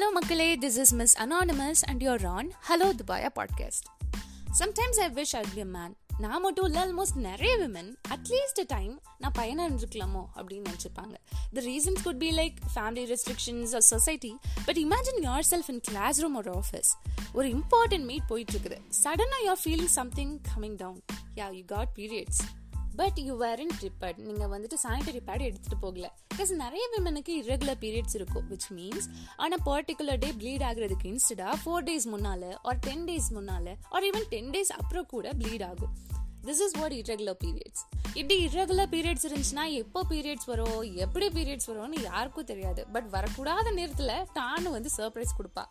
Hello, Makale. This is Miss Anonymous, and you're on Hello Dubaya podcast. Sometimes I wish I'd be a man. நான் மட்டும் இல்லை almost நிறைய women at least time நான் பையனாக இருந்திருக்கலாமோ அப்படின்னு நினச்சிப்பாங்க the reasons could be like family restrictions or society but imagine yourself in class room ஒரு office ஒரு இம்பார்ட்டன்ட் மீட் போயிட்டு இருக்குது சடனாக you're feeling something coming down yeah you got periods but you weren't prepared நீங்கள் வந்துட்டு sanitary pad எடுத்துகிட்டு போகல. Because நிறைய விமனுக்கு இரெகுலர் பீரியட்ஸ் இருக்கும் விச் மீன்ஸ் ஆனால் பர்டிகுலர் டே ப்ளீட் ஆகுறதுக்கு இன்ஸ்டடாக ஃபோர் டேஸ் முன்னால் ஆர் டென் டேஸ் முன்னால் ஆர் ஈவன் டென் டேஸ் அப்புறம் கூட ப்ளீட் ஆகும். This is what irregular periods இப்படி இரெகுலர் பீரியட்ஸ் இருந்துச்சுன்னா எப்போ பீரியட்ஸ் வரும் எப்படி பீரியட்ஸ் வரும்னு யாருக்கும் தெரியாது. பட் வரக்கூடாத நேரத்தில் தானும் வந்து சர்ப்ரைஸ் கொடுப்பா.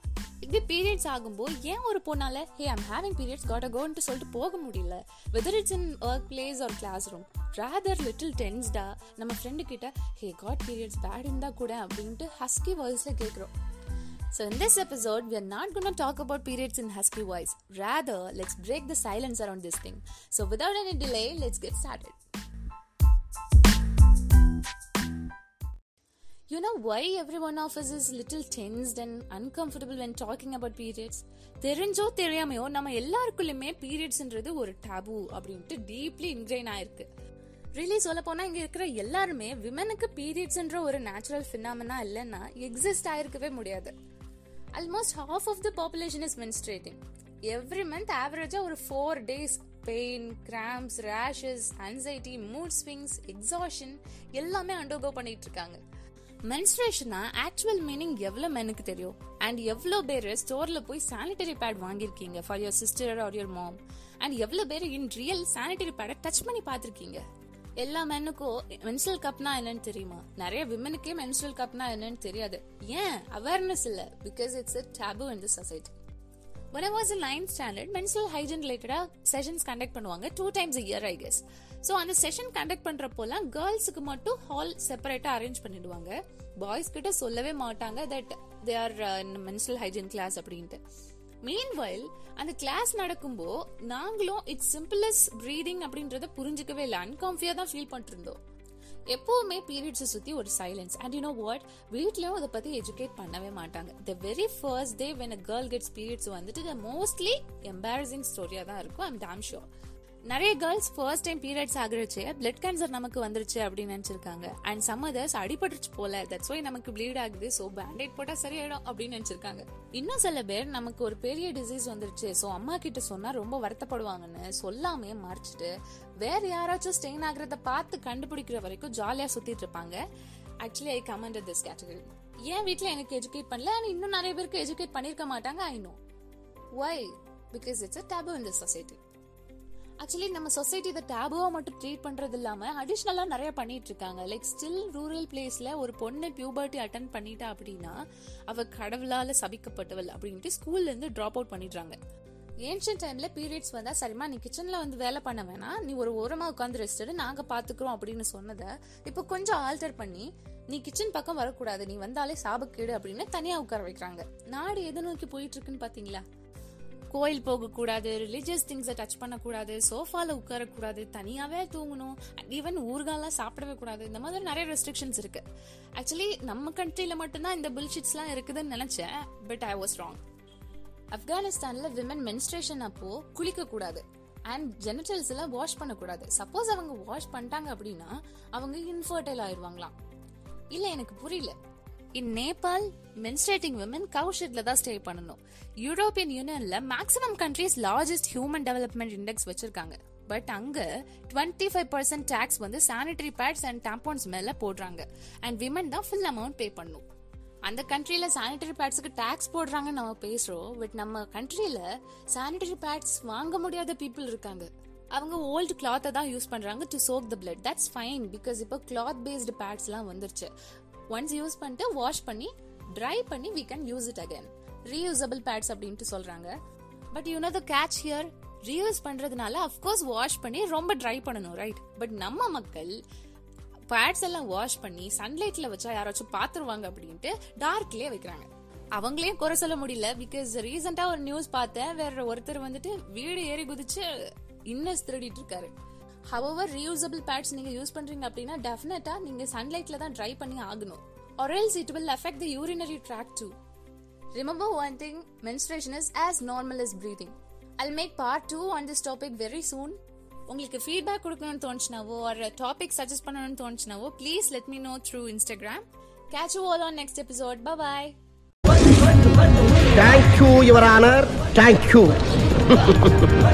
இதே பீரியட்ஸ் ஆகும்போது ஏன் ஒரு பொண்ணால hey I'm having periods got a கோன்ட்டு சொல்லிட்டு போக முடியல whether it's in work place or class room rather little டென்ஸ்டா நம்ம ஃப்ரெண்டு கிட்ட ஹே காட் பீரியட்ஸ் பேட் இருந்தா கூட அப்படின்ட்டு ஹஸ்கி வாய்ஸ்ல கேட்குறோம் So, in this episode, we are not going to talk about periods in husky voice. Rather, let's break the silence around this thing. So, without any delay, let's get started. You know why every one of us is little tensed and uncomfortable when talking about periods? தெரிஞ்சோ தெரியாமையோ நம்ம எல்லாருக்குள்ளயுமே பீரியட்ஸ்ன்றது ஒரு tab அப்படின்ட்டு deeply ingrain ஆயிருக்கு. Really சொல்ல போனா இங்க இருக்கிற எல்லாருமே விமனுக்கு பீரியட்ஸ்ன்ற ஒரு நேச்சுரல் ஃபினாமினா இல்லைன்னா எக்ஸிஸ்ட் ஆயிருக்கவே முடியாது. Almost half of the population is menstruating every month ஆவரேஜா ஒரு four days pain cramps rashes anxiety mood swings exhaustion எல்லாமே அண்டர்கோ பண்ணிட்டு இருக்காங்க. மென்ஸ்ட்ரேஷனா ஆக்சுவல் மீனிங் எவ்வளவு மெனுக்கு தெரியும்? அண்ட் எவ்வளோ பேர் ஸ்டோர்ல போய் சானிட்டரி பேட் வாங்கியிருக்கீங்க for your sister or your mom and எவ்வளோ பேர் இன் ரியல் சானிட்டரி பேடை டச் பண்ணி பார்த்துருக்கீங்க? எல்லா மென்னுக்கும் மென்சுரல் கப்னா என்னன்னு தெரியுமா? நிறைய விமனுக்கே மென்சுரல் கப்னா என்னன்னு தெரியாது. ஏன்? அவேர்னஸ் இல்லை. Because it's a taboo in the society when I was in standard standard menstrual hygiene sessions conduct பண்ணுவாங்க. Two times year I guess so அந்த செஷன் கண்டக்ட் பண்ணுறப்போலாம் கேர்ள்ஸுக்கு மட்டும் ஹால் செப்பரேட்டாக அரேஞ்ச் பண்ணிடுவாங்க. பாய்ஸ் கிட்ட சொல்லவே மாட்டாங்க that they are menstrual hygiene class அப்படின்ட்டு. மீன்வைல் அந்த கிளாஸ் நடக்கும்போ நாங்களும் இட்ஸ் சிம்பிளஸ் ப்ரீடிங் அப்படின்றத புரிஞ்சுக்கவே இல்லை. அன்கம்ஃபியாக தான் ஃபீல் பண்ணிட்டு இருந்தோம். எப்பவுமே பீரியட்ஸை சுற்றி ஒரு silence and you know what வீட்லயும் அதை பற்றி எஜுகேட் பண்ணவே மாட்டாங்க. The very first day when a girl gets periods வந்துட்டு மோஸ்ட்லி எம்பாரசிங் ஸ்டோரியாக தான் இருக்கும் ஐம் டேம் ஷோர் நிறைய கேர்ள்ஸ் ஃபர்ஸ்ட் டைம் பீரியட்ஸ் ஆகுறச்சு பிளட் கேன்சர் நமக்கு வந்துருச்சு அப்படின்னு நினைச்சிருக்காங்க. அண்ட் சம் அதர்ஸ் அடிபட்டுருச்சு போல. தட்ஸ் ஒய் நமக்கு ப்ளீட் ஆகுது. ஸோ பேண்டேட் போட்டால் சரியாயிடும் அப்படின்னு நினைச்சிருக்காங்க. இன்னும் சில பேர் நமக்கு ஒரு பெரிய டிசீஸ் வந்துருச்சு. ஸோ அம்மா கிட்ட சொன்னால் ரொம்ப வருத்தப்படுவாங்கன்னு சொல்லாமே மறைச்சிட்டு வேற யாராச்சும் ஸ்டெயின் ஆகிறத பார்த்து கண்டுபிடிக்கிற வரைக்கும் ஜாலியாக சுத்திட்டு இருப்பாங்க. Actually I comment this category ஏன் வீட்டில் எனக்கு எஜுகேட் பண்ணல. அண்ட் இன்னும் நிறைய பேருக்கு எஜுகேட் பண்ணியிருக்க மாட்டாங்க. I know why because it's a taboo in the society actually நம்ம சொசைட்டி இதை டேபுவா மட்டும் ட்ரீட் பண்றது இல்லாம அடிஷ்னலா நிறைய பண்ணிட்டு இருக்காங்க. லைக் ஸ்டில் ரூரல் பிளேஸ்ல ஒரு பொண்ணு பியூபர்ட்டி அட்டன் பண்ணிட்டா அப்படின்னா அவ கடவுளால சபிக்கப்பட்டவள் அப்படின்ட்டு ஸ்கூல்ல இருந்து அவுட் பண்ணிடுறாங்க. ஏன்ஷியன் டைம்ல பீரியட்ஸ் வந்தா சரிமா நீ கிச்சன்ல வந்து வேலை பண்ண வேணாம். நீ ஒரு ஓரமா உட்காந்து ரெஸ்ட் எடு நாங்க பாத்துக்கிறோம் அப்படின்னு சொன்னதை இப்போ கொஞ்சம் ஆல்டர் பண்ணி நீ கிச்சன் பக்கம் வரக்கூடாது. நீ வந்தாலே சாபக்கேடு அப்படின்னு தனியா உட்கார வைக்கிறாங்க. நாடு எதை நோக்கி போயிட்டு இருக்குன்னு பாத்தீங்களா? கோயில் போகக்கூடாது ரிலீஜியஸ் திங்ஸை டச் பண்ணக்கூடாது சோஃபாவில் உட்காரக்கூடாது தனியாகவே தூங்கணும் ஈவன் ஊர்காலாம் சாப்பிடவே கூடாது இந்த மாதிரி நிறைய ரெஸ்ட்ரிக்ஷன்ஸ் இருக்கு. ஆக்சுவலி நம்ம கண்ட்ரியில் மட்டும்தான் இந்த பில்ஷீட்ஸ்லாம் இருக்குதுன்னு நினச்சேன் பட் ஐ வாஸ் ராங் ஆப்கானிஸ்தானில் விமன் மென்ஸ்ட்ரேஷன் அப்போ குளிக்கக்கூடாது அண்ட் ஜெனட்டல்ஸ் எல்லாம் வாஷ் பண்ணக்கூடாது. சப்போஸ் அவங்க வாஷ் பண்ணிட்டாங்க அப்படின்னா அவங்க இன்ஃபர்டைல் ஆயிடுவாங்களாம். இல்லை எனக்கு புரியல. இன் நேபாள் மென்ஸ்ட்ரேட்டிங் விமன் கவுஷெட்ல தான் ஸ்டே பண்ணணும் European யூனியன்ல maximum countries largest human development index வச்சிருக்காங்க. பட் அங்க டுவெண்ட்டி ஃபைவ் பர்சன்ட் டேக்ஸ் வந்து சானிடரி பேட்ஸ் அண்ட் டாம்போன்ஸ் மேல போடுறாங்க. அண்ட் விமன் தான் ஃபுல் அமௌண்ட் பே பண்ணும். அந்த கண்ட்ரியில சானிடரி பேட்ஸுக்கு டேக்ஸ் போடுறாங்கன்னு நம்ம பேசுறோம். பட் நம்ம கண்ட்ரியில சானிட்டரி பேட்ஸ் வாங்க முடியாத பீப்புள் இருக்காங்க. அவங்க ஓல்டு கிளாத்தை தான் யூஸ் பண்றாங்க to soak the blood that's fine because இப்போ கிளாத் பேஸ்டு பேட்ஸ்லாம் வந்துருச்சு. ஒன்ஸ் யூஸ் பண்ணிட்டு வாஷ் பண்ணி ட்ரை பண்ணி we can use it again reusable pads அப்படின்ட்டு சொல்றாங்க. But you know the catch here reuse பண்றதுனால அஃப்கோர்ஸ் வாஷ் பண்ணி ரொம்ப ட்ரை பண்ணணும் ரைட் பட் நம்ம மக்கள் பேட்ஸ் எல்லாம் வாஷ் பண்ணி சன்லைட்ல வச்சா யாராச்சும் பாத்துருவாங்க அப்படின்ட்டு டார்க்லயே வைக்கிறாங்க. அவங்களையும் குறை சொல்ல முடியல பிகாஸ் ரீசெண்டா ஒரு நியூஸ் பார்த்தேன். வேற ஒருத்தர் வந்துட்டு வீடு ஏறி குதிச்சு இன்னஸ் திருடிட்டு இருக்காரு. ஹவவர் ரீயூசபிள் பேட்ஸ் நீங்க யூஸ் பண்றீங்க அப்படின்னா டெஃபினட்டா நீங்க சன்லைட்ல தான் ட்ரை பண்ணி ஆகணும். or else it will affect the urinary tract too Remember one thing menstruation is as normal as breathing. I'll make part 2 on this topic very soon. உங்களுக்கு feedback கொடுக்கணும்னு தோணுச்சுனாவோ ஒரு டாபிக் சஜஸ்ட் பண்ணணும்னு தோணுச்சுனாவோ please let me know through Instagram catch you all on next episode bye Thank you, Your Honor. Thank you.